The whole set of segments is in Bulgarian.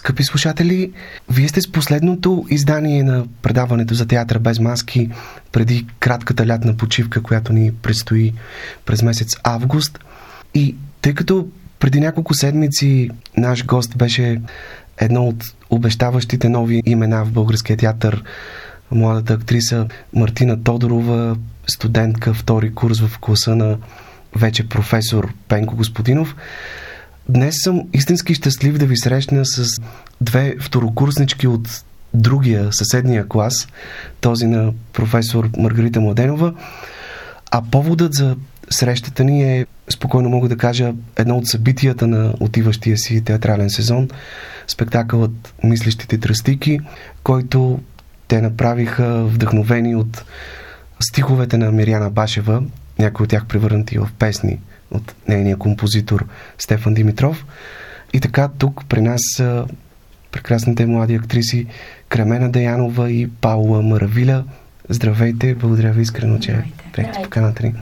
Скъпи слушатели, вие сте с последното издание на предаването за театър без маски преди кратката лятна почивка, която ни предстои през месец август. И тъй като преди няколко седмици наш гост беше едно от обещаващите нови имена в българския театър, младата актриса Мартина Тодорова, студентка втори курс в класа на вече професор Пенко Господинов. Днес съм истински щастлив да ви срещна с две второкурснички от другия, съседния клас, този на професор Маргарита Младенова. А поводът за срещата ни е, спокойно мога да кажа, едно от събитията на отиващия си театрален сезон, спектакълът Мислещите тръстики, който те направиха вдъхновени от стиховете на Миряна Башева, някои от тях превърнати в песни от нейния композитор Стефан Димитров. И така тук при нас са прекрасните млади актриси Кремена Деянова и Паула Маравиля. Здравейте, благодаря ви искрено, че приехте поканата ни.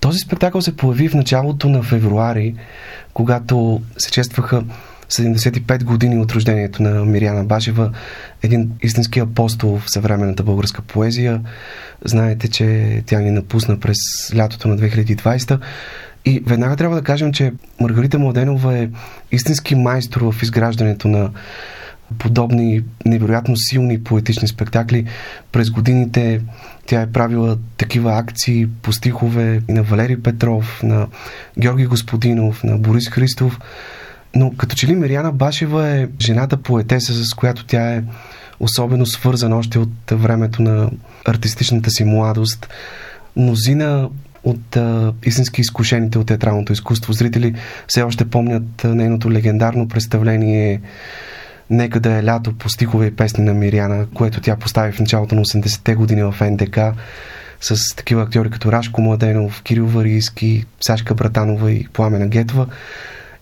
Този спектакъл се появи в началото на февруари, когато се честваха 75 години от рождението на Миряна Башева, един истински апостол в съвременната българска поезия. Знаете, че тя ни напусна през лятото на 2020. И веднага трябва да кажем, че Маргарита Младенова е истински майстор в изграждането на подобни невероятно силни поетични спектакли. През годините тя е правила такива акции по стихове и на Валери Петров, на Георги Господинов, на Борис Христов. Но като че ли Мириана Башева е жената поетеса, с която тя е особено свързана още от времето на артистичната си младост. Мнозина от а, истински изкушените от театралното изкуство зрители все още помнят нейното легендарно представление Нека да е лято по стихове и песни на Миряна, което тя постави в началото на 80-те години в НДК с такива актьори като Рашко Младенов, Кирил Варийски, Сашка Братанова и Пламена Гетова.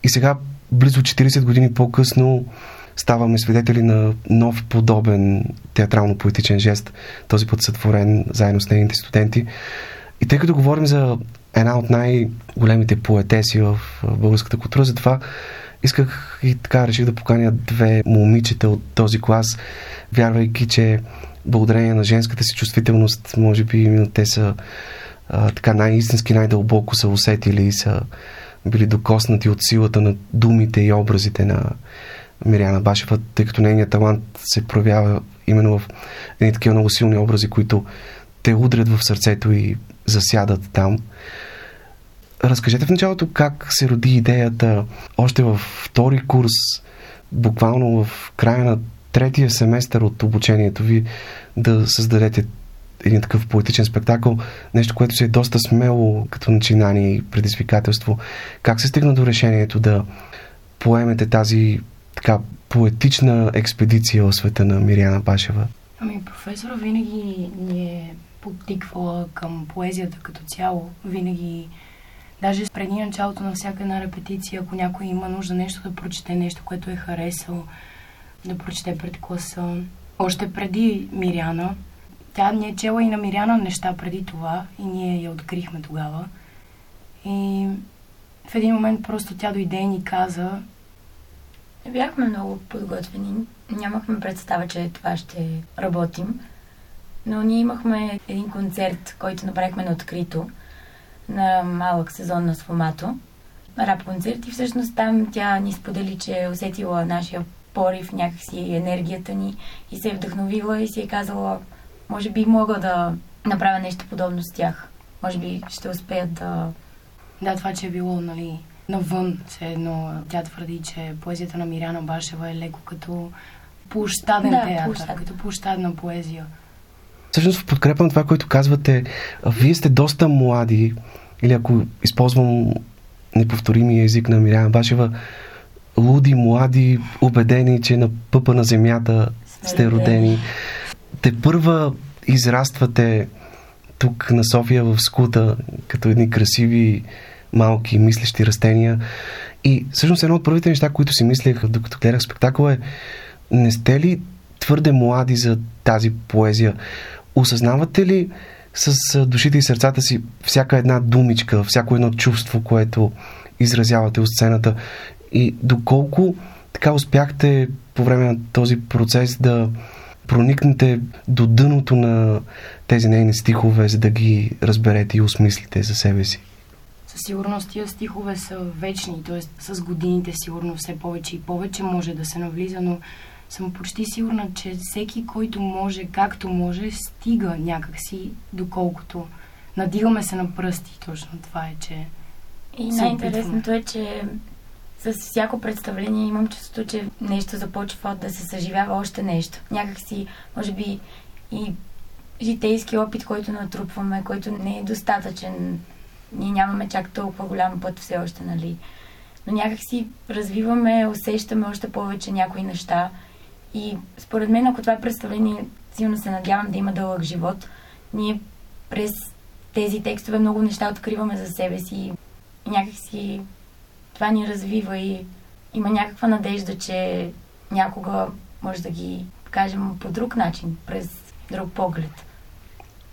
И сега, близо 40 години по-късно, ставаме свидетели на нов подобен театрално-поетичен жест, този път сътворен заедно с нейните студенти. И тъй като говорим за една от най-големите поетеси в българската култура, затова исках и така реших да поканя две момичета от този клас, вярвайки, че благодарение на женската си чувствителност, може би именно те са а, така най-истински, най-дълбоко са усетили и са били докоснати от силата на думите и образите на Миряна Башева, тъй като нейният талант се проявява именно в едни такива много силни образи, които те удрят в сърцето и засядат там. Разкажете в началото как се роди идеята още във втори курс, буквално в края на третия семестър от обучението ви, да създадете един такъв поетичен спектакъл, нещо, което се е доста смело като начинание и предизвикателство. Как се стигна до решението да поемете тази така поетична експедиция в света на Мириана Башева? Ами, професора винаги ни е подтиквала към поезията като цяло. Винаги, даже преди началото на всяка една репетиция, ако някой има нужда нещо да прочете, нещо, което е харесал, да прочете пред класа. Още преди Миряна, тя не е чела и на Миряна неща преди това и ние я открихме тогава. И в един момент просто тя дойде и ни каза... Не бяхме много подготвени. Нямахме представа, че това ще работим. Но ние имахме един концерт, който направихме на открито, на малък сезон на Сфомато. Рап концерт и всъщност там тя ни сподели, че е усетила нашия порив, някакси енергията ни и се е вдъхновила и си е казала, може би мога да направя нещо подобно с тях. Може би ще успеят да... Да, това, че е било, нали, навън, все едно. Тя твърди, че поезията на Миряна Башева е леко като площаден да, театър, площад. като площадна поезия. Всъщност в подкрепа на това, което казвате, вие сте доста млади, или ако използвам неповторимия език на Миряна Башева, луди, млади, убедени, че на пъпа на земята сте родени. Те първа израствате тук на София в скута, като едни красиви, малки, мислещи растения. И всъщност едно от първите неща, които си мислех, докато гледах спектакъл е, не сте ли твърде млади за тази поезия? Осъзнавате ли с душите и сърцата си всяка една думичка, всяко едно чувство, което изразявате от сцената и доколко така успяхте по време на този процес да проникнете до дъното на тези нейни стихове, за да ги разберете и осмислите за себе си? Със сигурност тия стихове са вечни, т.е. с годините сигурно все повече и повече може да се навлиза, но съм почти сигурна, че всеки, който може, както може, стига някакси, доколкото надигаме се на пръсти. Точно това е, че И най-интересното е, че с всяко представление имам чувството, че нещо започва да се съживява още нещо. Някакси, може би, и житейски опит, който натрупваме, който не е достатъчен. Ние нямаме чак толкова голям път все още, нали? Но някакси развиваме, усещаме още повече някои неща. И според мен, ако това е представление, силно се надявам да има дълъг живот, ние през тези текстове много неща откриваме за себе си. И някакси това ни развива и има някаква надежда, че някога може да ги кажем по друг начин, през друг поглед.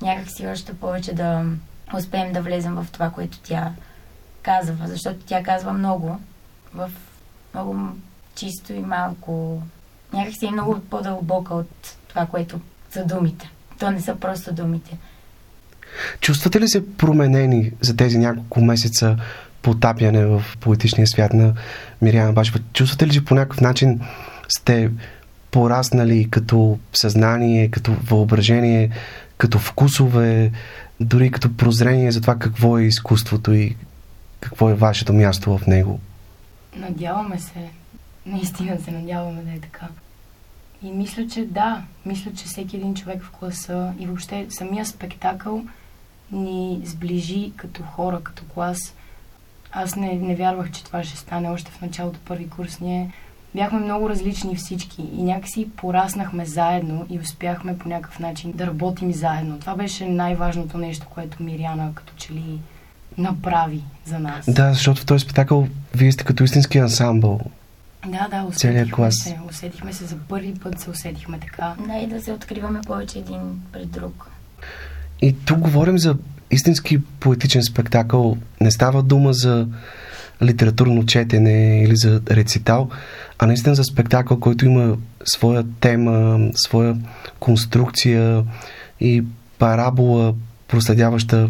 Някак си още повече да успеем да влезем в това, което тя казва, защото тя казва много в много чисто и малко. Някак си е много по-дълбока от това, което са думите. То не са просто думите. Чувствате ли се променени за тези няколко месеца потапяне в поетичния свят на Мириана Башева? Чувствате ли, че по някакъв начин сте пораснали като съзнание, като въображение, като вкусове, дори като прозрение за това какво е изкуството и какво е вашето място в него? Надяваме се. Наистина се надяваме да е така. И мисля, че да. Мисля, че всеки един човек в класа и въобще самия спектакъл ни сближи като хора, като клас. Аз не, не вярвах, че това ще стане още в началото първи курс. Ние бяхме много различни всички и някакси пораснахме заедно и успяхме по някакъв начин да работим заедно. Това беше най-важното нещо, което Мириана като че ли направи за нас. Да, защото в този спектакъл вие сте като истински ансамбъл. Да, да, усетихме клас. се. Усетихме се за първи път, се усетихме така. Да, и да се откриваме повече един пред друг. И тук говорим за истински поетичен спектакъл. Не става дума за литературно четене или за рецитал, а наистина за спектакъл, който има своя тема, своя конструкция и парабола, проследяваща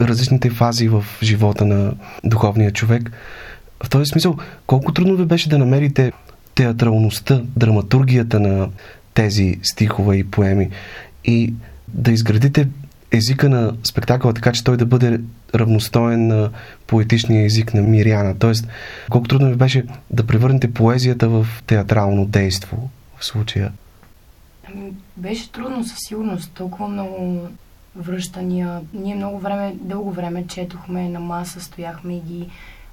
различните фази в живота на духовния човек. В този смисъл, колко трудно ви беше да намерите театралността, драматургията на тези стихове и поеми и да изградите езика на спектакъла така, че той да бъде равностоен на поетичния език на Мириана. Тоест, колко трудно ви беше да превърнете поезията в театрално действо в случая. Ами, беше трудно със сигурност. Толкова много връщания. Ние много време, дълго време четохме на маса, стояхме и ги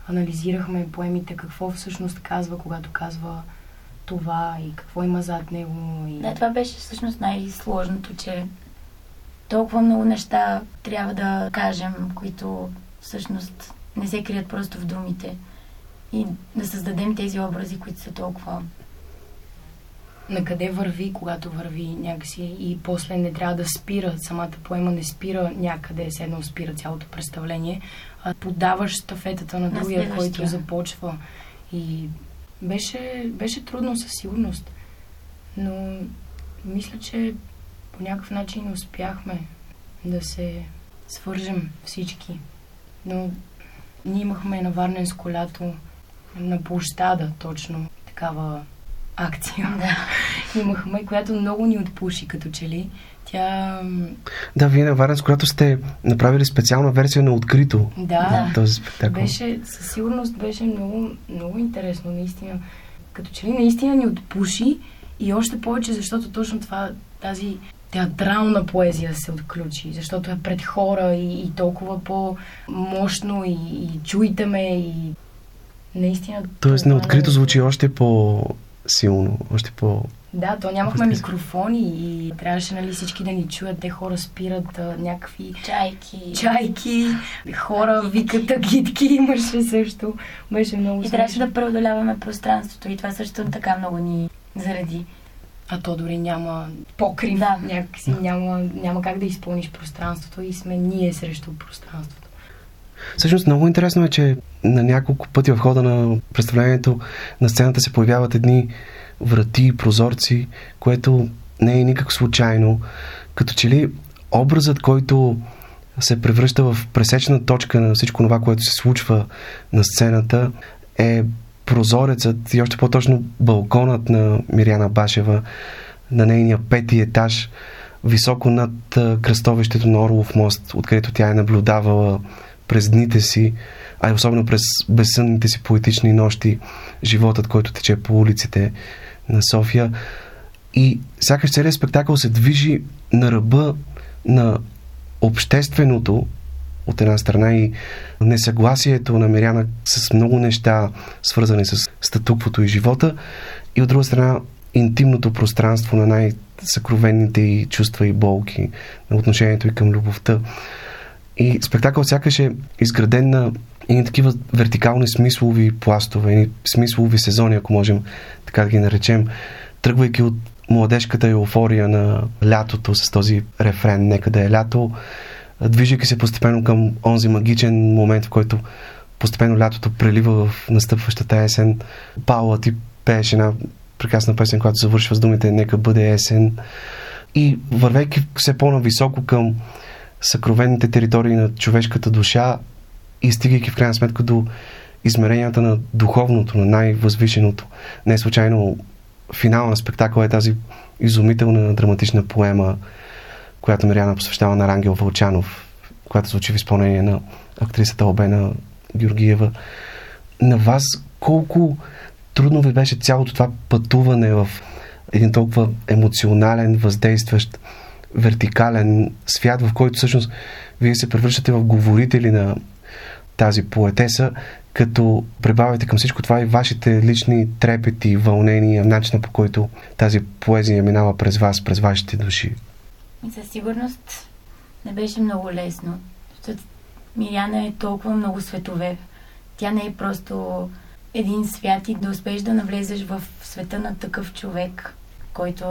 анализирахме поемите, какво всъщност казва, когато казва това и какво има зад него. И... Да, това беше всъщност най-сложното, че толкова много неща трябва да кажем, които всъщност не се крият просто в думите. И да създадем тези образи, които са толкова на къде върви, когато върви някакси и после не трябва да спира, самата поема не спира някъде, се едно спира цялото представление, а подаваш стафетата на На другия, който следващия. започва. И беше, беше трудно със сигурност, но мисля, че по някакъв начин успяхме да се свържем всички. Но ние имахме на Варненско лято на площада точно такава акция. Да. Имахме, която много ни отпуши като че ли. Тя... Да, вие на Варенс, когато сте направили специална версия на открито Да, този спектакъл. беше, със сигурност беше много, много интересно, наистина. Като че ли наистина ни отпуши и още повече, защото точно това, тази театрална поезия се отключи, защото е пред хора и, и толкова по-мощно и, и чуйте ме и наистина... Тоест това на открито е- звучи още по-силно, още по... Да, то нямахме микрофони и трябваше нали, всички да ни чуят. Те хора спират а, някакви Чайки. чайки, хора викат агитки, имаше също. Беше много И трябваше да преодоляваме пространството и това също така много ни заради. А то дори няма покрив, Да. някакси няма, няма как да изпълниш пространството и сме ние срещу пространството. Всъщност много интересно е, че на няколко пъти в хода на представлението на сцената се появяват едни врати прозорци, което не е никак случайно. Като че ли образът, който се превръща в пресечна точка на всичко това, което се случва на сцената, е прозорецът и още по-точно балконът на Миряна Башева на нейния пети етаж, високо над кръстовището на Орлов мост, откъдето тя е наблюдавала през дните си, а особено през безсънните си поетични нощи, животът, който тече по улиците на София. И сякаш целият спектакъл се движи на ръба на общественото, от една страна и несъгласието на Миряна с много неща, свързани с статуквото и живота, и от друга страна интимното пространство на най-съкровенните и чувства и болки, на отношението и към любовта. И спектакъл сякаш е изграден на и такива вертикални смислови пластове, и смислови сезони, ако можем така да ги наречем, тръгвайки от младежката еуфория на лятото с този рефрен «Нека да е лято», движейки се постепенно към онзи магичен момент, в който постепенно лятото прелива в настъпващата есен. Паула ти пееш една прекрасна песен, която завършва с думите «Нека бъде есен». И вървейки все по-нависоко към съкровените територии на човешката душа и стигайки в крайна сметка до измеренията на духовното, на най-възвишеното. Не случайно финал на спектакъла е тази изумителна драматична поема, която Мириана посвещава на Рангел Вълчанов, която звучи в изпълнение на актрисата Обена Георгиева. На вас колко трудно ви беше цялото това пътуване в един толкова емоционален, въздействащ, вертикален свят, в който всъщност вие се превръщате в говорители на тази поетеса, като прибавяте към всичко това и вашите лични трепети, вълнения, начина по който тази поезия минава през вас, през вашите души. И със сигурност не беше много лесно, защото Миряна е толкова много светове. Тя не е просто един свят и да успееш да навлезеш в света на такъв човек, който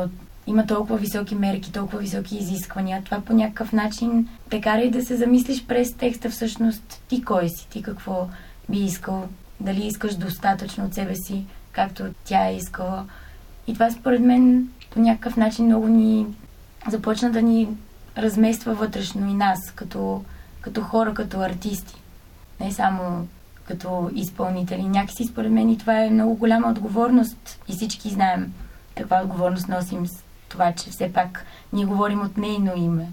има толкова високи мерки, толкова високи изисквания. Това по някакъв начин те кара и да се замислиш през текста всъщност ти кой си, ти какво би искал, дали искаш достатъчно от себе си, както тя е искала. И това според мен по някакъв начин много ни започна да ни размества вътрешно и нас, като, като хора, като артисти. Не само като изпълнители. Някакси според мен и това е много голяма отговорност и всички знаем каква отговорност носим това, че все пак ние говорим от нейно име.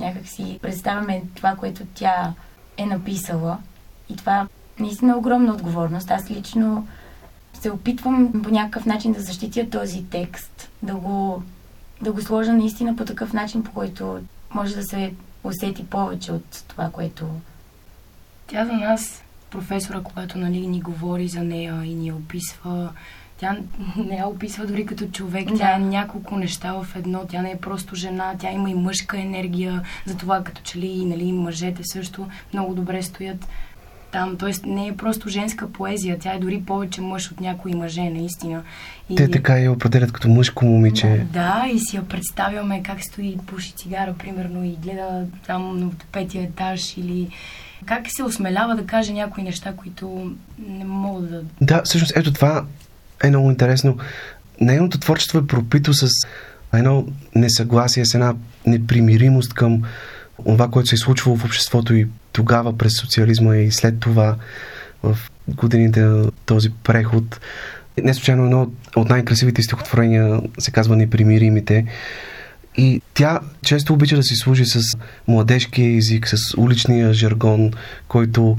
Някак си представяме това, което тя е написала. И това наистина е огромна отговорност. Аз лично се опитвам по някакъв начин да защитя този текст, да го, да го сложа наистина по такъв начин, по който може да се усети повече от това, което... Тя за нас, професора, когато нали, ни говори за нея и ни описва, тя не я описва дори като човек. Да. Тя е няколко неща в едно. Тя не е просто жена, тя има и мъжка енергия. Затова като че ли нали, мъжете също много добре стоят там. Тоест не е просто женска поезия, тя е дори повече мъж от някои мъже, наистина. И... Те така я определят като мъжко момиче. Да, и си я представяме как стои, пуши цигара, примерно, и гледа там на петия етаж или как се осмелява да каже някои неща, които не мога да... Да, всъщност ето това е много интересно. Нейното творчество е пропито с едно несъгласие, с една непримиримост към това, което се е случвало в обществото и тогава през социализма и след това в годините на този преход. Не случайно едно от най-красивите стихотворения се казва Непримиримите. И тя често обича да си служи с младежкия език, с уличния жаргон, който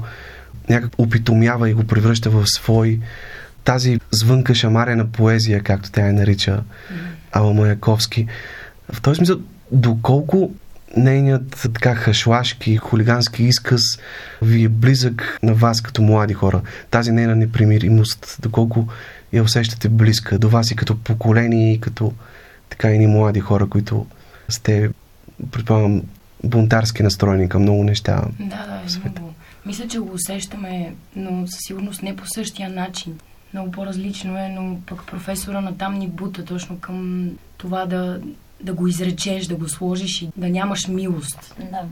някак опитомява и го превръща в свой. Тази звънка шамарена поезия, както тя я нарича Ала Маяковски. В този смисъл, доколко нейният така хашлашки, хулигански изказ ви е близък на вас като млади хора. Тази нейна непримиримост, доколко я усещате близка до вас и като поколение, и като така и ни млади хора, които сте, предполагам, бунтарски настроени към много неща. Да, да, в света. Много. Мисля, че го усещаме, но със сигурност не по същия начин. Много по-различно е, но пък професора на там ни бута точно към това да, да го изречеш, да го сложиш и да нямаш милост. Да.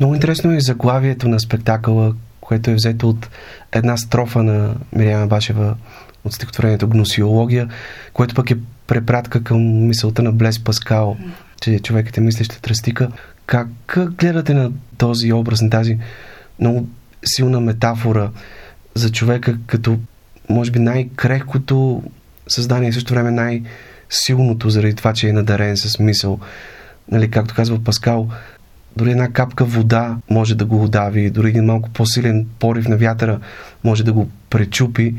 Много интересно е заглавието на спектакъла, което е взето от една строфа на Мириана Башева от стихотворението Гносиология, което пък е препратка към мисълта на Блес Паскал, че човекът е мислеща тръстика. Как гледате на този образ, на тази много силна метафора за човека като, може би, най-крехкото създание също време най-силното, заради това, че е надарен с мисъл. Нали, както казва Паскал, дори една капка вода може да го удави, дори един малко по-силен порив на вятъра може да го пречупи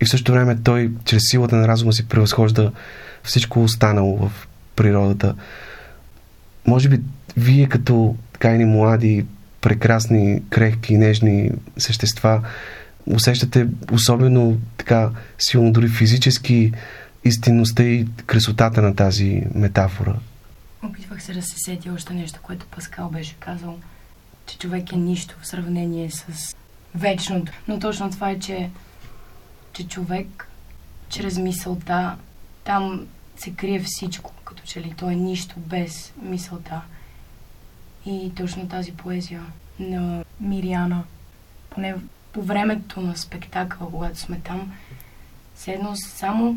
и в същото време той чрез силата на разума си превъзхожда всичко останало в природата. Може би вие като така млади, прекрасни, крехки, нежни същества усещате особено така силно дори физически истинността и красотата на тази метафора. Опитвах се да се сети още нещо, което Паскал беше казал, че човек е нищо в сравнение с вечното. Но точно това е, че, че човек чрез мисълта там се крие всичко, като че ли то е нищо без мисълта. И точно тази поезия на Мириана, поне по времето на спектакъла, когато сме там, седно само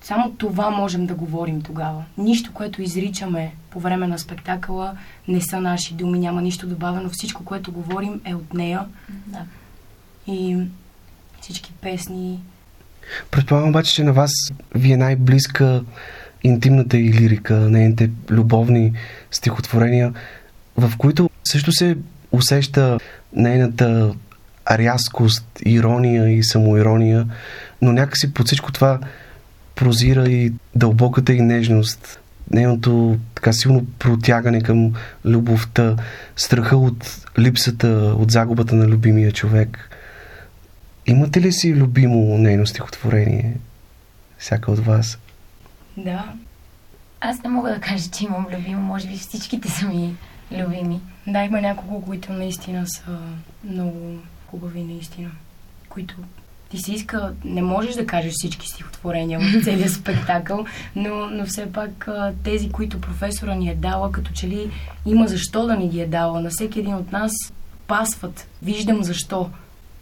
само това можем да говорим тогава. Нищо, което изричаме по време на спектакъла, не са наши думи, няма нищо добавено. Всичко, което говорим, е от нея. Да. И всички песни. Предполагам обаче, че на вас ви е най-близка интимната и лирика, нейните любовни стихотворения, в които също се усеща нейната рязкост, ирония и самоирония, но някакси под всичко това прозира и дълбоката и нежност, нейното така силно протягане към любовта, страха от липсата, от загубата на любимия човек. Имате ли си любимо нейно стихотворение? Всяка от вас? Да. Аз не мога да кажа, че имам любимо. Може би всичките са ми любими. Да, има няколко, които наистина са много хубави, наистина. Които ти се иска, не можеш да кажеш всички стихотворения в целия спектакъл, но, но все пак тези, които професора ни е дала, като че ли има защо да ни ги е дала. На всеки един от нас пасват. Виждам защо.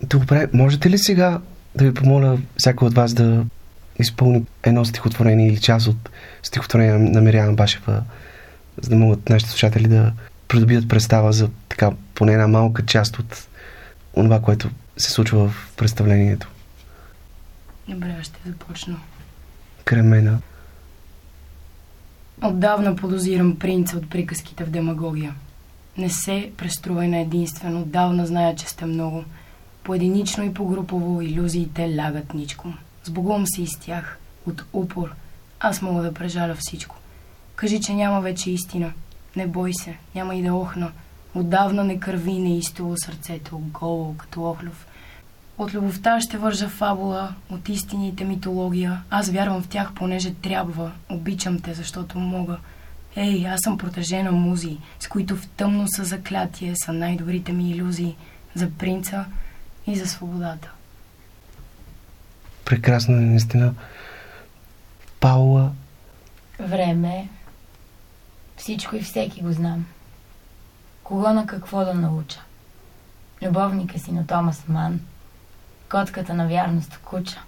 Добре, можете ли сега да ви помоля всяко от вас да изпълни едно стихотворение или част от стихотворение на Мириана Башева, за да могат нашите слушатели да придобият представа за така поне една малка част от това, което се случва в представлението. Добре, ще започна. Кремена. Отдавна подозирам принца от приказките в демагогия. Не се преструвай на единствено, отдавна зная, че сте много. Поединично и погрупово иллюзиите лягат ничко. Сбогувам се из тях, от упор. Аз мога да прежаля всичко. Кажи, че няма вече истина. Не бой се, няма и да охна. Отдавна не кърви не изтило сърцето, голо като охлюв. От любовта ще вържа фабула, от истините митология. Аз вярвам в тях, понеже трябва. Обичам те, защото мога. Ей, аз съм протежена музи, с които в тъмно са заклятие, са най-добрите ми иллюзии за принца и за свободата. Прекрасно, наистина. Паула. Време. Всичко и всеки го знам. Кого на какво да науча? Любовника си на Томас Ман – котката на вярност куча.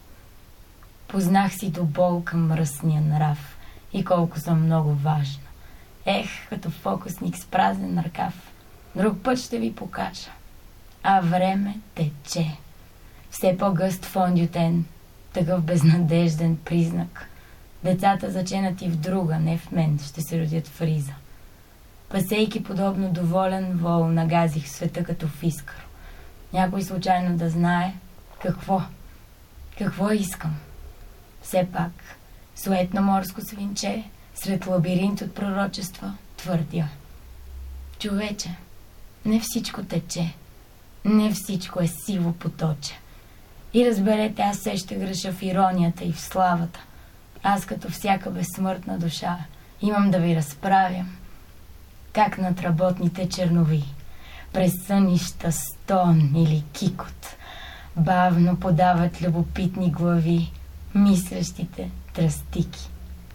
Познах си до бол към мръсния нрав и колко съм много важна. Ех, като фокусник с празен ръкав, друг път ще ви покажа. А време тече. Все по-гъст фондютен, такъв безнадежден признак. Децата заченати в друга, не в мен, ще се родят в риза. Пасейки подобно доволен вол, нагазих света като в искър. Някой случайно да знае – какво? Какво искам? Все пак, суетно морско свинче, сред лабиринт от пророчества, твърдя. Човече, не всичко тече, не всичко е сиво поточе. И разберете, аз се ще греша в иронията и в славата. Аз като всяка безсмъртна душа имам да ви разправям, как над работните чернови, през сънища стон или кикот – бавно подават любопитни глави, мислещите тръстики.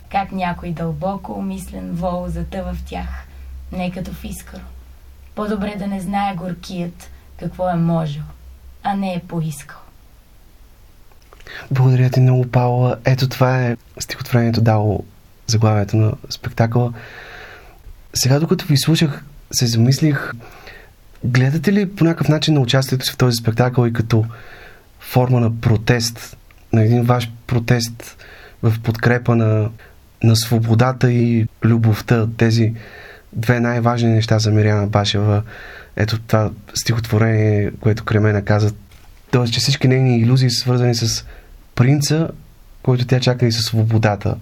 Как някой дълбоко умислен вол затъва в тях, не като в искър. По-добре да не знае горкият какво е можел, а не е поискал. Благодаря ти много, Паула. Ето това е стихотворението дало заглавието на спектакъла. Сега, докато ви слушах, се замислих, гледате ли по някакъв начин на участието си в този спектакъл и като форма на протест, на един ваш протест в подкрепа на, на свободата и любовта, тези две най-важни неща за Мириана Башева. Ето това стихотворение, което Кремена каза. Тоест, че всички нейни иллюзии са свързани с принца, който тя чака и със свободата.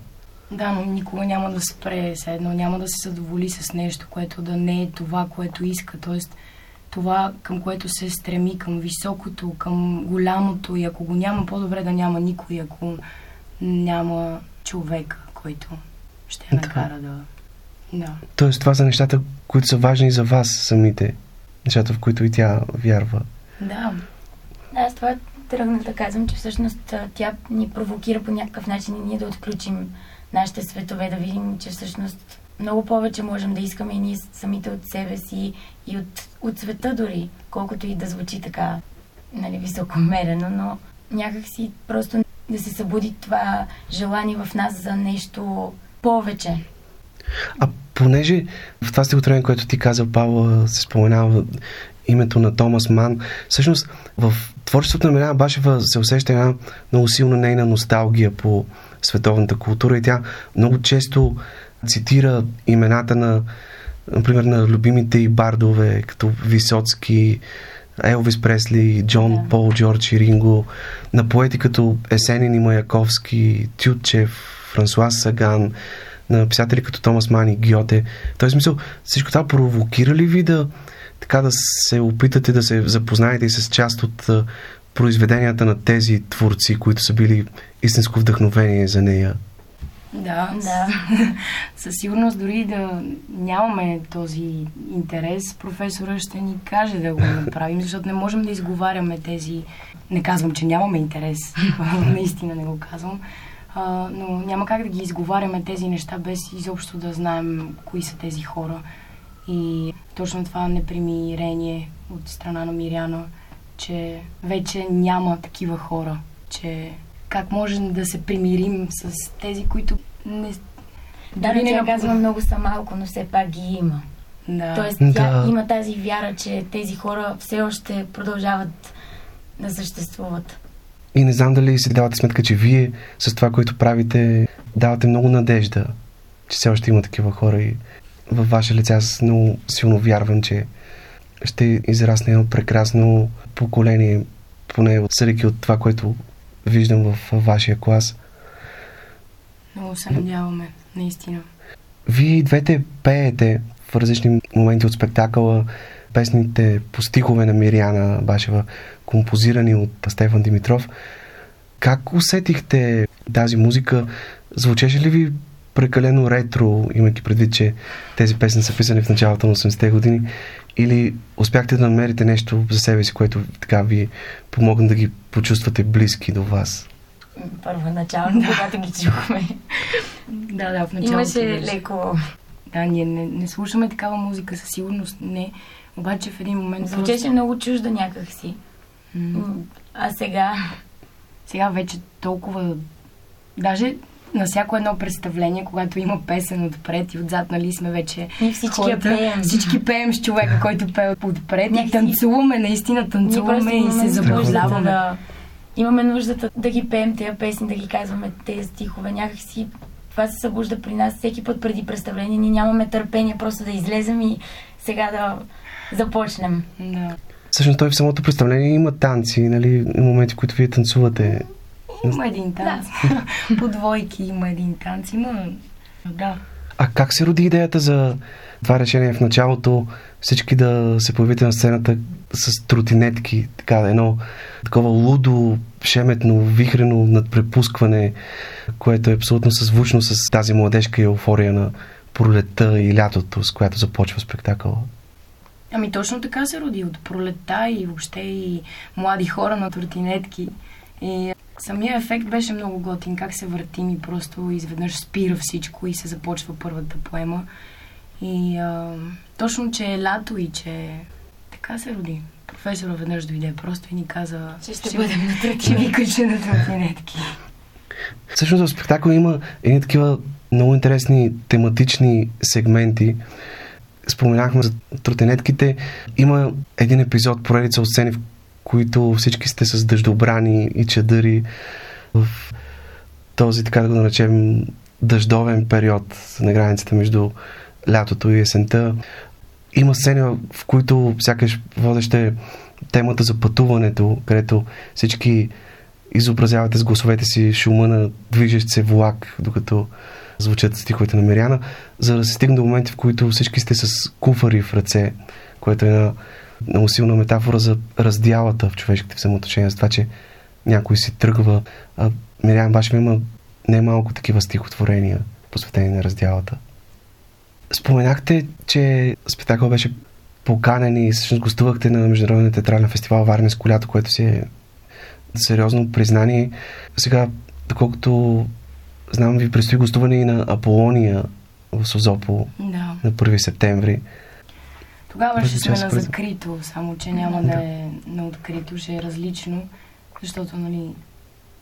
Да, но никога няма да спре, все едно няма да се задоволи с нещо, което да не е това, което иска. Тоест, това, към което се стреми, към високото, към голямото и ако го няма, по-добре да няма никой, ако няма човек, който ще я накара да... да. Тоест, това са нещата, които са важни за вас самите. Нещата, в които и тя вярва. Да. Да, с това тръгна да казвам, че всъщност тя ни провокира по някакъв начин и ние да отключим нашите светове, да видим, че всъщност много повече можем да искаме и ние самите от себе си и от, от света дори, колкото и да звучи така нали, високомерено, но някак си просто да се събуди това желание в нас за нещо повече. А понеже в това стихотворение, което ти каза, Павла, се споменава името на Томас Ман, всъщност в творчеството на Миляна Башева се усеща една много силна нейна носталгия по световната култура и тя много често цитира имената на, например, на любимите и бардове, като Висоцки, Елвис Пресли, Джон yeah. Пол, Джордж и Ринго, на поети като Есенин и Маяковски, Тютчев, Франсуаз Саган, на писатели като Томас Мани, Гьоте. Той смисъл, всичко това провокира ли ви да, така да се опитате да се запознаете и с част от произведенията на тези творци, които са били истинско вдъхновение за нея? Да, да. със сигурност дори да нямаме този интерес, професора ще ни каже да го направим, защото не можем да изговаряме тези... Не казвам, че нямаме интерес, наистина не го казвам, а, но няма как да ги изговаряме тези неща без изобщо да знаем кои са тези хора. И точно това непримирение от страна на Миряна, че вече няма такива хора, че как можем да се примирим с тези, които не... Да, не тя казва много са малко, но все пак ги има. Да. Тоест, тя да. има тази вяра, че тези хора все още продължават да съществуват. И не знам дали си давате сметка, че вие с това, което правите, давате много надежда, че все още има такива хора и във ваше лице аз много силно вярвам, че ще израсне едно прекрасно поколение, поне съдейки от това, което виждам в вашия клас. Много се надяваме, наистина. Вие двете пеете в различни моменти от спектакъла песните по стихове на Мириана Башева, композирани от Стефан Димитров. Как усетихте тази музика? Звучеше ли ви прекалено ретро, имайки предвид, че тези песни са писани в началото на 80-те години? Или успяхте да намерите нещо за себе си, което така ви помогна да ги почувствате близки до вас? Първоначално, да. когато ги чухме. да, да, в началото. Имаше леко... Да, ние не, не слушаме такава музика, със сигурност не. Обаче в един момент... Звучеше просто... много чужда някакси. Mm. А сега... Сега вече толкова... Даже на всяко едно представление, когато има песен отпред и отзад, нали сме вече Ние всички хората, пеем. Всички пеем с човека, който пее отпред и танцуваме, наистина танцуваме и се заблуждаваме. Да, имаме нуждата да ги пеем тези песни, да ги казваме тези стихове. Някакси това се събужда при нас всеки път преди представление. Ние нямаме търпение просто да излезем и сега да започнем. Да. Всъщност той в самото представление има танци, нали, моменти, в които вие танцувате. Има един танц. Да. По двойки има един танц. Има... Да. А как се роди идеята за това решение в началото всички да се появите на сцената с тротинетки, така, едно такова лудо, шеметно, вихрено надпрепускване, което е абсолютно съзвучно с тази младежка еуфория на пролетта и лятото, с която започва спектакъла? Ами точно така се роди от пролетта и въобще и млади хора на тротинетки. И самия ефект беше много готин, как се въртим и просто изведнъж спира всичко и се започва първата поема. И а, точно, че е лято и че така се роди. Професора веднъж дойде просто и ни каза... Че ще бъдем на тротинетки. Ще на тротинетки. Всъщност в спектакъл има едни такива много интересни тематични сегменти. Споменахме за тротинетките. Има един епизод, поредица от сцени, в които всички сте с дъждобрани и чадъри в този, така да го наречем, дъждовен период на границата между лятото и есента. Има сцени, в които сякаш водеще темата за пътуването, където всички изобразявате с гласовете си шума на движещ се влак, докато звучат стиховете на Миряна, за да се стигне до моменти, в които всички сте с куфари в ръце, което е много силна метафора за раздялата в човешките взаимоотношения, за това, че някой си тръгва. А Мирян Башев има немалко такива стихотворения, посветени на раздялата. Споменахте, че спектакъл беше поканен и всъщност гостувахте на Международния театрален фестивал Варненско лято, което си е сериозно признание. Сега, доколкото знам, ви предстои гостуване и на Аполония в Созопо Да. на 1 септември. Тогава ще сме на закрито, само че няма да е на открито, ще е различно, защото, нали,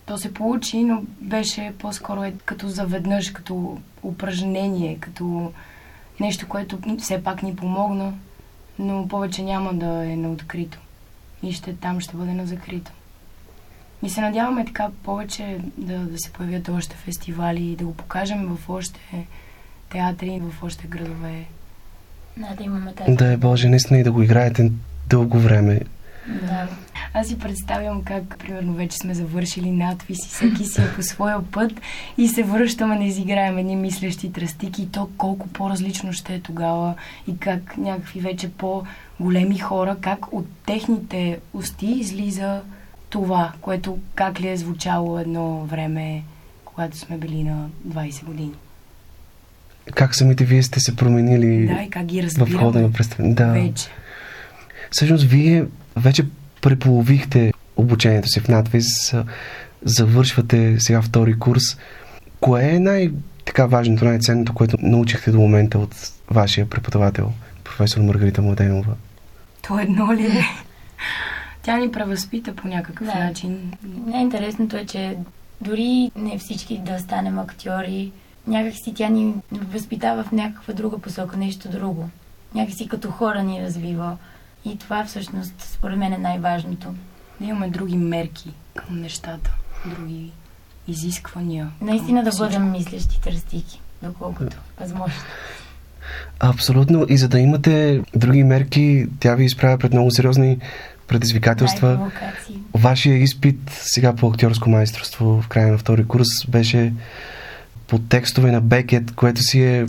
то се получи, но беше по-скоро е като заведнъж, като упражнение, като нещо, което все пак ни помогна, но повече няма да е на открито. И ще, там ще бъде на закрито. И се надяваме така повече да, да се появят още фестивали и да го покажем в още театри, в още градове. Да, да имаме тази. Да е Боже, наистина и да го играете дълго време. Да. Аз си представям как, примерно, вече сме завършили надпис и всеки си е по своя път и се връщаме да изиграем едни мислещи тръстики и то колко по-различно ще е тогава и как някакви вече по-големи хора, как от техните усти излиза това, което как ли е звучало едно време, когато сме били на 20 години. Как самите вие сте се променили Да, и как ги в хода на представлението? Да. вече. Всъщност, вие вече преполовихте обучението си в надвис, завършвате сега втори курс. Кое е най- така важното, най-ценното, което научихте до момента от вашия преподавател, професор Маргарита Младенова? То едно ли е? Тя ни превъзпита по някакъв Да. начин. Най-интересното е, че дори не всички да станем актьори, някакси тя ни възпитава в някаква друга посока, нещо друго. Някакси като хора ни развива. И това всъщност, според мен, е най-важното. Да имаме други мерки към нещата, други изисквания. Наистина да всичко. бъдем мислещи тръстики, доколкото възможно. Абсолютно. И за да имате други мерки, тя ви изправя пред много сериозни предизвикателства. Най-провокации. Вашия изпит сега по актьорско майсторство в края на втори курс беше по текстове на Бекет, което си е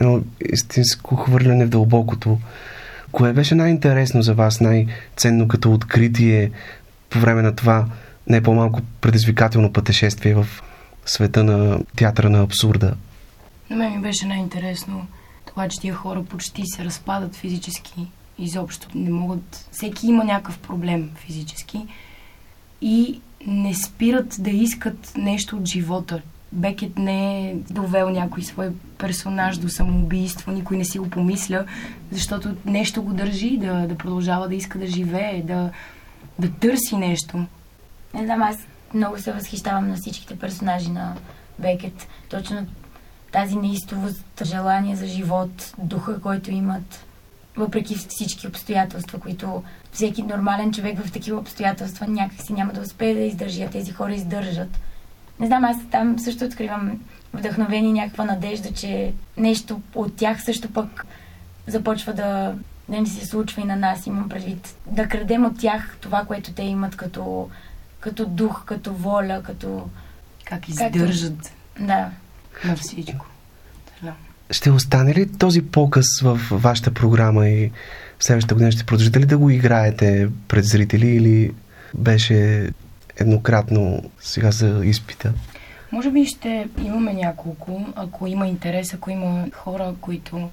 едно истинско хвърляне в дълбокото. Кое беше най-интересно за вас, най-ценно като откритие по време на това не по-малко предизвикателно пътешествие в света на театъра на абсурда? На мен ми беше най-интересно това, че тия хора почти се разпадат физически. Изобщо не могат... Всеки има някакъв проблем физически и не спират да искат нещо от живота. Бекет не е довел някой свой персонаж до самоубийство, никой не си го помисля, защото нещо го държи да, да продължава да иска да живее, да, да търси нещо. Не знам, аз много се възхищавам на всичките персонажи на Бекет. Точно тази неистовост, желание за живот, духа, който имат, въпреки всички обстоятелства, които всеки нормален човек в такива обстоятелства някакси няма да успее да издържи, а тези хора издържат. Не знам, аз там също откривам вдъхновение, някаква надежда, че нещо от тях също пък започва да, да ни се случва и на нас, имам предвид. Да крадем от тях това, което те имат като, като дух, като воля, като... Как издържат Да. на всичко. Ще остане ли този показ в вашата програма и следващата година ще продължите ли да го играете пред зрители или беше еднократно сега за изпита? Може би ще имаме няколко, ако има интерес, ако има хора, които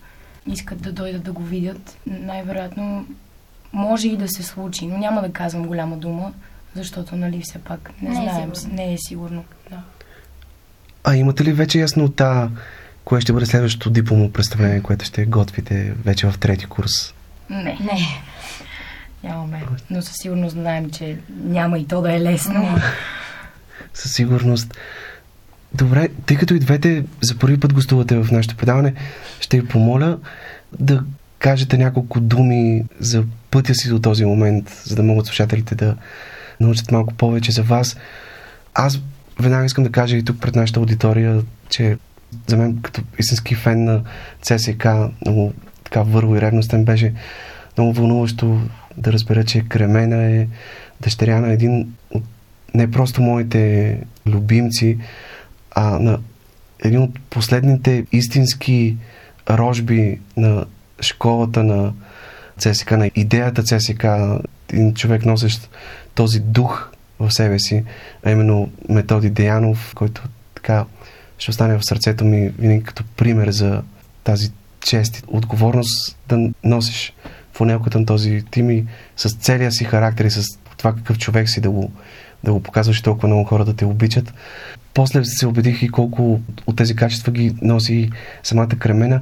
искат да дойдат да го видят, най-вероятно може и да се случи, но няма да казвам голяма дума, защото, нали, все пак не, Не е знаем, сигурно. не е сигурно. Да. А имате ли вече яснота кое ще бъде следващото дипломно представление, което ще готвите вече в трети курс? Не. Не. Нямаме. Но със сигурност знаем, че няма и то да е лесно. Със сигурност. Добре, тъй като и двете за първи път гостувате в нашето предаване, ще ви помоля да кажете няколко думи за пътя си до този момент, за да могат слушателите да научат малко повече за вас. Аз веднага искам да кажа и тук пред нашата аудитория, че за мен като истински фен на ЦСК, много така върво и ревностен беше. Много вълнуващо да разбера, че Кремена е дъщеря на един от не просто моите любимци, а на един от последните истински рожби на школата на ЦСК, на идеята ЦСК, един човек носещ този дух в себе си, а именно Методи Деянов, който така ще остане в сърцето ми винаги като пример за тази чест и отговорност да носиш фунелката на този тим и с целия си характер и с това какъв човек си да го, да го показваш толкова много хора да те обичат. После се убедих и колко от тези качества ги носи самата Кремена.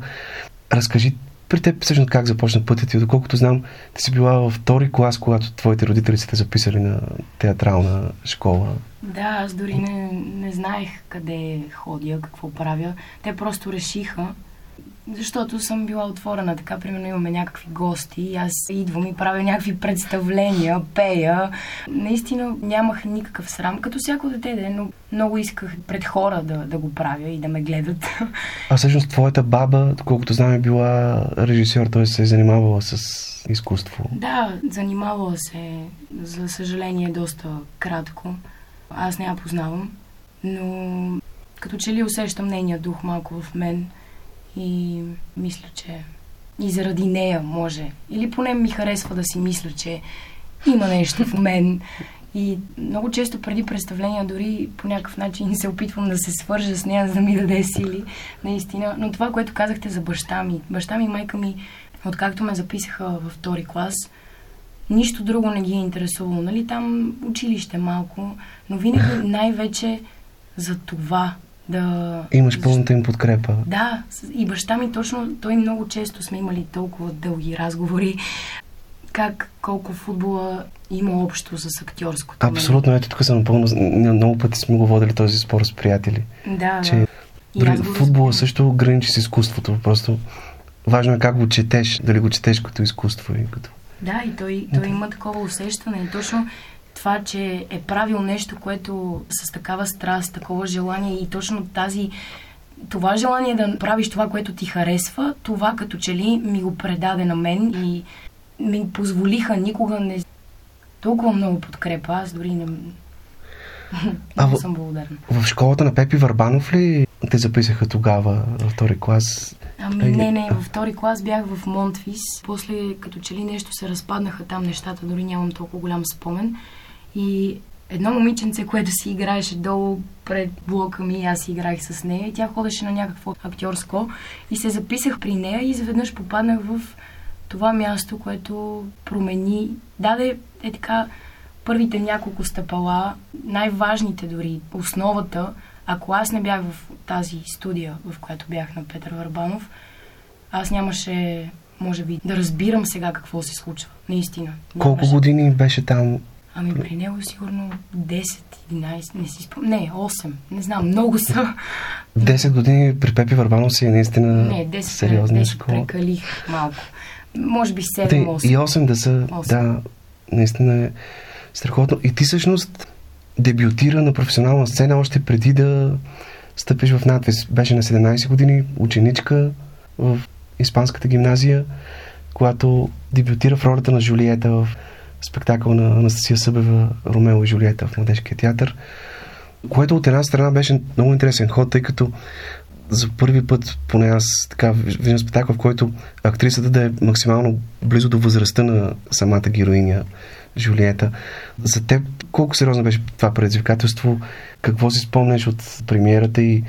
Разкажи при теб всъщност как започна пътят ти? Доколкото знам, ти си била във втори клас, когато твоите родители сте записали на театрална школа. Да, аз дори не, не знаех къде ходя, какво правя. Те просто решиха, защото съм била отворена. Така, примерно, имаме някакви гости и аз идвам и правя някакви представления, пея. Наистина нямах никакъв срам, като всяко дете, де, но много исках пред хора да, да го правя и да ме гледат. А всъщност твоята баба, колкото знам, е била режисьор, т.е. се е занимавала с изкуство. Да, занимавала се, за съжаление, доста кратко. Аз не я познавам, но като че ли усещам нейния дух малко в мен – и мисля, че и заради нея може. Или поне ми харесва да си мисля, че има нещо в мен. И много често преди представления дори по някакъв начин се опитвам да се свържа с нея, за да ми даде сили, наистина. Но това, което казахте за баща ми. Баща ми и майка ми, откакто ме записаха във втори клас, нищо друго не ги е интересувало. Нали, там училище малко, но винаги най-вече за това да... Имаш пълната им подкрепа. Да, и баща ми точно, той много често сме имали толкова дълги разговори, как колко футбола има общо с актьорското. Нали? Абсолютно, ето тук съм напълно, много пъти сме го водили този спор с приятели. Да, че да. футбола също граничи с изкуството, просто важно е как го четеш, дали го четеш като изкуство и като... Да, и той, той има такова усещане. Точно това, че е правил нещо, което с такава страст, такова желание и точно тази това желание да правиш това, което ти харесва, това като че ли ми го предаде на мен и ми позволиха никога не толкова много подкрепа. Аз дори не... А в... съм благодарна. В школата на Пепи Варбанов ли те записаха тогава във втори клас? Ами не, не, във втори клас бях в Монтвис. После като че ли нещо се разпаднаха там нещата, дори нямам толкова голям спомен. И едно момиченце, което си играеше долу пред блока ми, аз си играх с нея и тя ходеше на някакво актьорско и се записах при нея и изведнъж попаднах в това място, което промени, даде е така първите няколко стъпала, най-важните дори, основата, ако аз не бях в тази студия, в която бях на Петър Върбанов, аз нямаше, може би, да разбирам сега какво се случва. Наистина. Колко години беше там Ами при него сигурно 10, 11, не си спомням. Не, 8. Не знам, много са. 10 години при Пепи Варбанов си е наистина не, 10, сериозна 10 школа. прекалих малко. Може би 7-8. И 8 да са, 8. да, наистина е страхотно. И ти всъщност дебютира на професионална сцена още преди да стъпиш в надвис. Беше на 17 години, ученичка в Испанската гимназия, която дебютира в ролята на Жулиета в спектакъл на Анастасия Събева Ромео и Жулиета в Младежкия театър, което от една страна беше много интересен ход, тъй като за първи път, поне аз така виждам спектакъл, в който актрисата да е максимално близо до възрастта на самата героиня Жулиета. За теб колко сериозно беше това предизвикателство? Какво си спомняш от премиерата и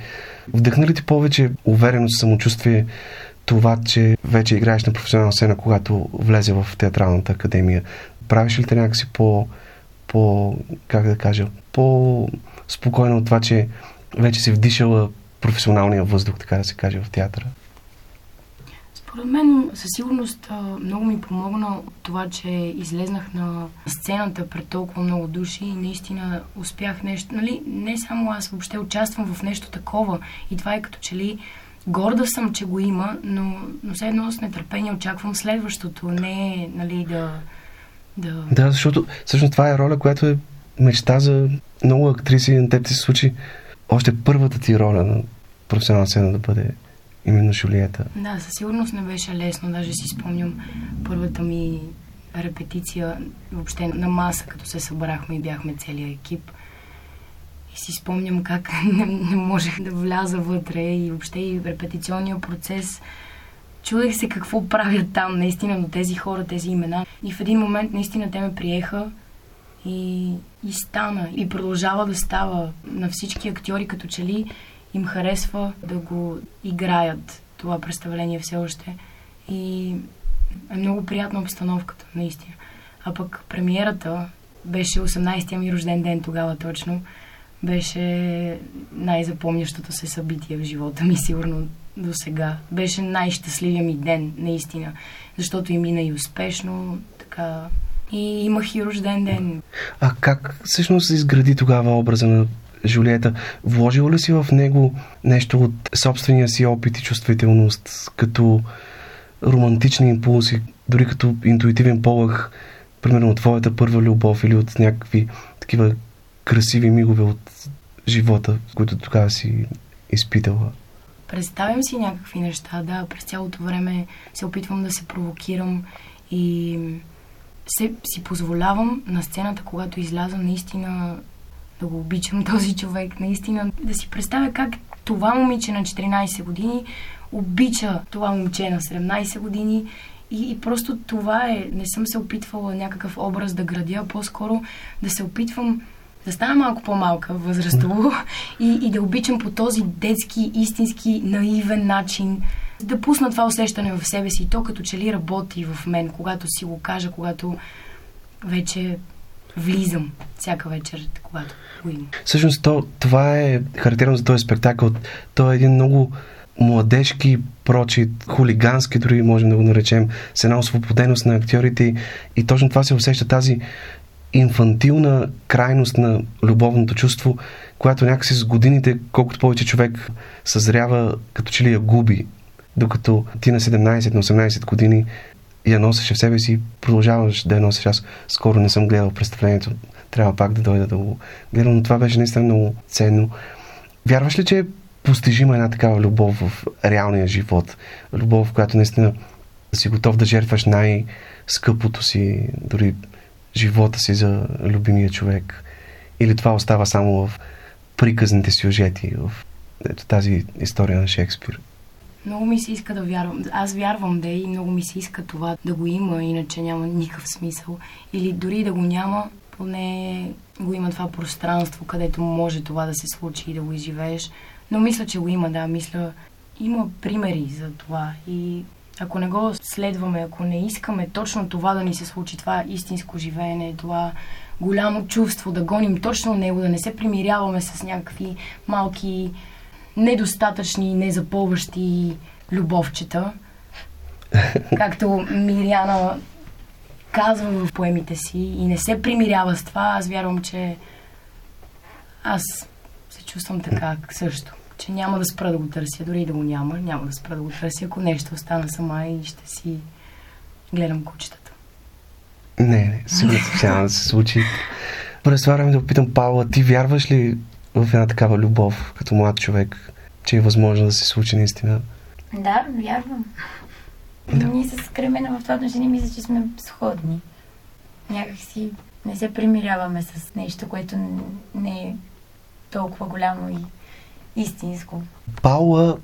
вдъхна ли ти повече увереност, самочувствие това, че вече играеш на професионална сцена, когато влезе в театралната академия? Правиш ли те някакси по, по, как да кажа, по-спокойно от това, че вече си вдишала професионалния въздух, така да се каже, в театъра? Според мен със сигурност много ми помогна това, че излезнах на сцената пред толкова много души и наистина успях нещо. Нали, не само аз въобще участвам в нещо такова и това е като че ли горда съм, че го има, но, но все едно с нетърпение очаквам следващото, не нали, да, да... Да, защото всъщност това е роля, която е мечта за много актриси. На теб ти се случи още първата ти роля на професионална сцена да бъде именно Жулиета. Да, със сигурност не беше лесно. Даже си спомням първата ми репетиция въобще на маса, като се събрахме и бяхме целият екип. И си спомням как не, не можех да вляза вътре и въобще и репетиционния процес. Чудех се какво правят там, наистина, до тези хора, тези имена. И в един момент наистина те ме приеха и, и стана. И продължава да става на всички актьори, като че ли им харесва да го играят това представление все още. И е много приятна обстановката, наистина. А пък премиерата беше 18-я ми рожден ден тогава точно. Беше най-запомнящото се събитие в живота ми, сигурно до сега. Беше най-щастливия ми ден, наистина. Защото и мина и успешно, така. И имах и рожден ден. А как всъщност се изгради тогава образа на Жулиета, вложила ли си в него нещо от собствения си опит и чувствителност, като романтични импулси, дори като интуитивен полъх, примерно от твоята първа любов или от някакви такива красиви мигове от живота, които тогава си изпитала? Представям си някакви неща, да. През цялото време се опитвам да се провокирам и се, си позволявам на сцената, когато изляза, наистина да го обичам този човек, наистина да си представя как това момиче на 14 години обича това момче на 17 години и, и просто това е, не съм се опитвала някакъв образ да градя, по-скоро да се опитвам да стана малко по-малка възрастово и, и да обичам по този детски, истински, наивен начин, да пусна това усещане в себе си и то като че ли работи в мен, когато си го кажа, когато вече влизам всяка вечер, когато го има. Всъщност то, това е характерно за този спектакъл. То е един много младежки, прочи, хулигански, дори можем да го наречем, с една освободеност на актьорите и точно това се усеща тази инфантилна крайност на любовното чувство, която някакси с годините, колкото повече човек съзрява, като че ли я губи. Докато ти на 17, на 18 години я носеше в себе си и продължаваш да я носиш. Аз скоро не съм гледал представлението, трябва пак да дойда да го гледам, но това беше наистина много ценно. Вярваш ли, че е постижима една такава любов в реалния живот? Любов, в която наистина си готов да жертваш най-скъпото си, дори живота си за любимия човек? Или това остава само в приказните сюжети, в ето тази история на Шекспир? Много ми се иска да вярвам. Аз вярвам да и много ми се иска това да го има, иначе няма никакъв смисъл. Или дори да го няма, поне го има това пространство, където може това да се случи и да го изживееш. Но мисля, че го има, да. Мисля, има примери за това. И ако не го следваме, ако не искаме точно това да ни се случи, това истинско живеене, това голямо чувство, да гоним точно него, да не се примиряваме с някакви малки недостатъчни, незапълващи любовчета. Както Мириана казва в поемите си и не се примирява с това, аз вярвам, че аз се чувствам така също. Че няма да спра да го търся, дори и да го няма, няма да спра да го търся, ако нещо остана сама и ще си гледам кучетата. Не, не, сигурно няма да се случи. През това време да опитам, Павла, ти вярваш ли в една такава любов като млад човек, че е възможно да се случи наистина? Да, вярвам. Да. Ние с Кремена в това отношение мисля, че сме сходни. Някак си не се примиряваме с нещо, което не е толкова голямо и истинско. Паула,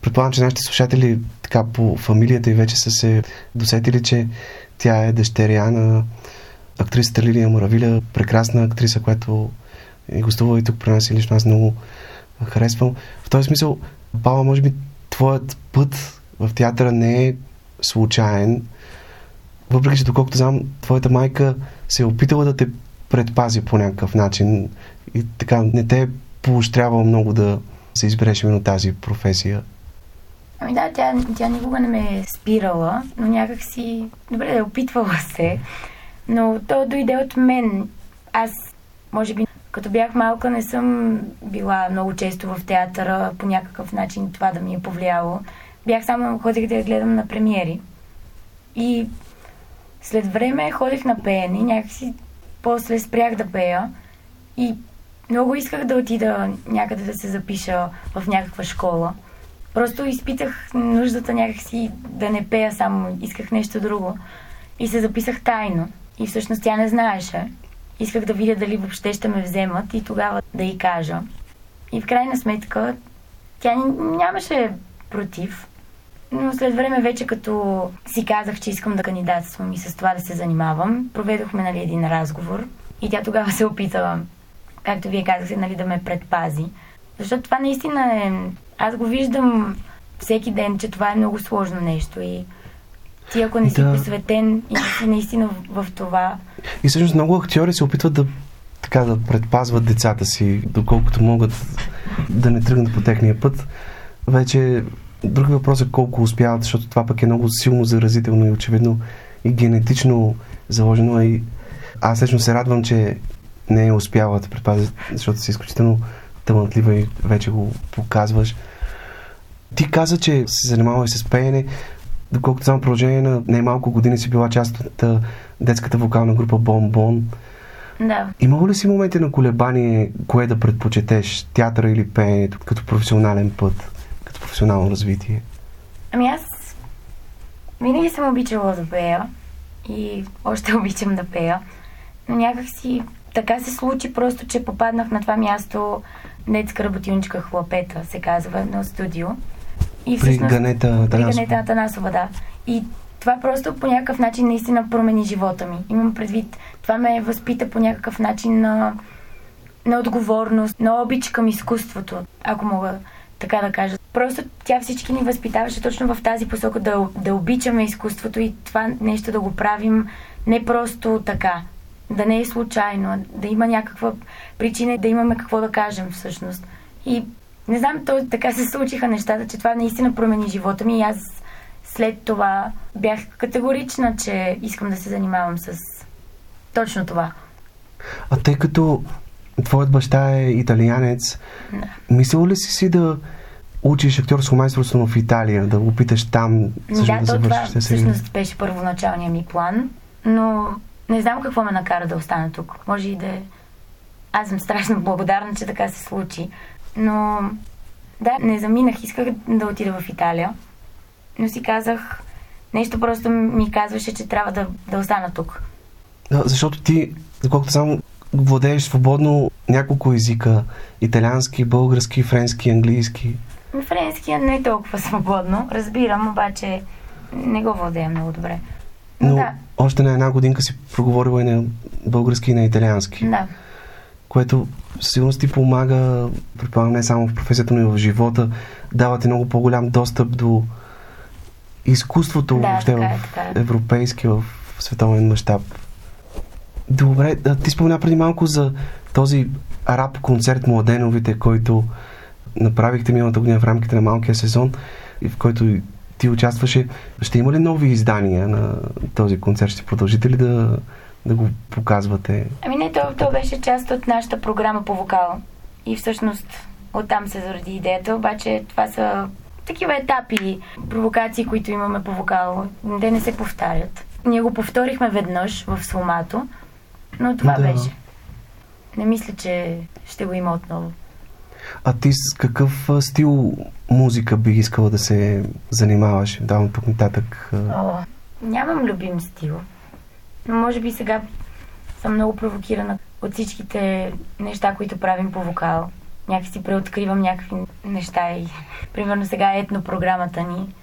предполагам, че нашите слушатели така по фамилията и вече са се досетили, че тя е дъщеря на актрисата Лилия Муравиля, прекрасна актриса, която е гостувала и тук при нас и лично аз много харесвам. В този смисъл, Паула, може би твоят път в театъра не е случайен, въпреки че доколкото знам, твоята майка се е опитала да те предпази по някакъв начин и така не те е поощрявал много да се избереш именно тази професия. Ами да, тя, тя никога не ме е спирала, но някак си... Добре, е опитвала се, но то дойде от мен. Аз, може би, като бях малка, не съм била много често в театъра по някакъв начин това да ми е повлияло. Бях само ходих да я гледам на премиери. И след време ходих на пеене, някакси после спрях да пея и много исках да отида някъде да се запиша в някаква школа. Просто изпитах нуждата някакси да не пея само, исках нещо друго. И се записах тайно. И всъщност тя не знаеше. Исках да видя дали въобще ще ме вземат и тогава да й кажа. И в крайна сметка тя нямаше против. Но след време вече като си казах, че искам да кандидатствам и с това да се занимавам, проведохме нали, един разговор и тя тогава се опита, както вие казахте, нали, да ме предпази. Защото това наистина е... Аз го виждам всеки ден, че това е много сложно нещо и ти ако не си да. посветен и не си наистина в, в това. И всъщност много актьори се опитват да така да предпазват децата си, доколкото могат да не тръгнат по техния път. Вече друг въпрос е колко успяват, защото това пък е много силно заразително и очевидно и генетично заложено. И аз лично се радвам, че не успяла да предпази, защото си изключително талантлива и вече го показваш. Ти каза, че се занимава и с пеене доколкото само продължение на най-малко години си била част от детската вокална група Бон Бон. Да. Имало ли си моменти на колебание, кое да предпочетеш, театъра или пеенето, като професионален път, като професионално развитие? Ами аз винаги съм обичала да пея и още обичам да пея, но някак си така се случи просто, че попаднах на това място детска работилничка Хлапета, се казва, едно студио. И всъщност, при Ганета Атанасова. При Ганета Атанасова, да. И това просто по някакъв начин наистина промени живота ми. Имам предвид, това ме възпита по някакъв начин на, на отговорност, на обич към изкуството, ако мога така да кажа. Просто тя всички ни възпитаваше точно в тази посока да, да обичаме изкуството и това нещо да го правим не просто така, да не е случайно, да има някаква причина, да имаме какво да кажем всъщност. И не знам, то така се случиха нещата, че това наистина промени живота ми и аз след това бях категорична, че искам да се занимавам с точно това. А тъй като твоят баща е италианец, да. мислила ли си си да учиш актьорско майсторство в Италия, да го опиташ там, също да, да завършиш това всъщност беше първоначалният ми план, но не знам какво ме накара да остана тук. Може и да е... Аз съм страшно благодарна, че така се случи. Но да, не заминах. Исках да отида в Италия. Но си казах, нещо просто ми казваше, че трябва да, да остана тук. Да, защото ти, доколкото само владееш свободно няколко езика. Италиански, български, френски, английски. Френския не е толкова свободно. Разбирам, обаче не го владея много добре. Но, да. още на една годинка си проговорила и на български и на италиански. Да което сигурно ти помага, предполагам, не само в професията, но и в живота, дава ти много по-голям достъп до изкуството да, въобще така, в е, така. Е. европейски, в световен мащаб. Добре, ти спомня преди малко за този рап концерт Младеновите, който направихте миналата година в рамките на малкия сезон и в който ти участваше. Ще има ли нови издания на този концерт? Ще продължите ли да да го показвате? Ами не, то, то беше част от нашата програма по вокал. И всъщност оттам се заради идеята, обаче това са такива етапи, провокации, които имаме по вокал. Те не се повтарят. Ние го повторихме веднъж в Сломато, но това да. беше. Не мисля, че ще го има отново. А ти с какъв стил музика би искала да се занимаваш? Давам тук нататък. О, нямам любим стил. Но може би сега съм много провокирана от всичките неща, които правим по вокал. Някакси преоткривам някакви неща и примерно сега е етно програмата ни.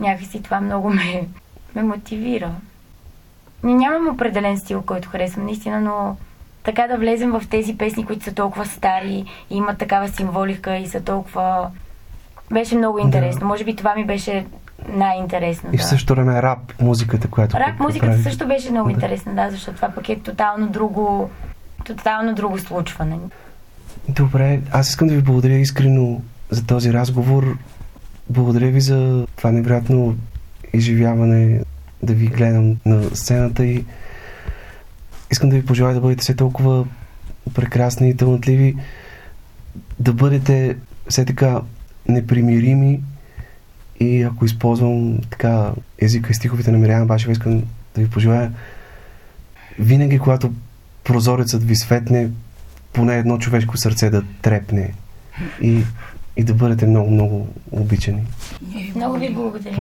Някакси това много ме, ме мотивира. Нямам определен стил, който харесвам, наистина, но така да влезем в тези песни, които са толкова стари и имат такава символика и са толкова... Беше много интересно. Да. Може би това ми беше най-интересно. И в същото време рап музиката, която. Рап музиката прави. също беше много да. интересна, да, защото това пък е тотално друго, тотално друго случване. Добре, аз искам да ви благодаря искрено за този разговор. Благодаря ви за това невероятно изживяване, да ви гледам на сцената и искам да ви пожелая да бъдете все толкова прекрасни и талантливи, да бъдете все така непримирими и ако използвам така езика и стиховите на Миряна Башева, искам да ви пожелая винаги, когато прозорецът ви светне, поне едно човешко сърце да трепне и, и да бъдете много, много обичани. Много ви благодаря.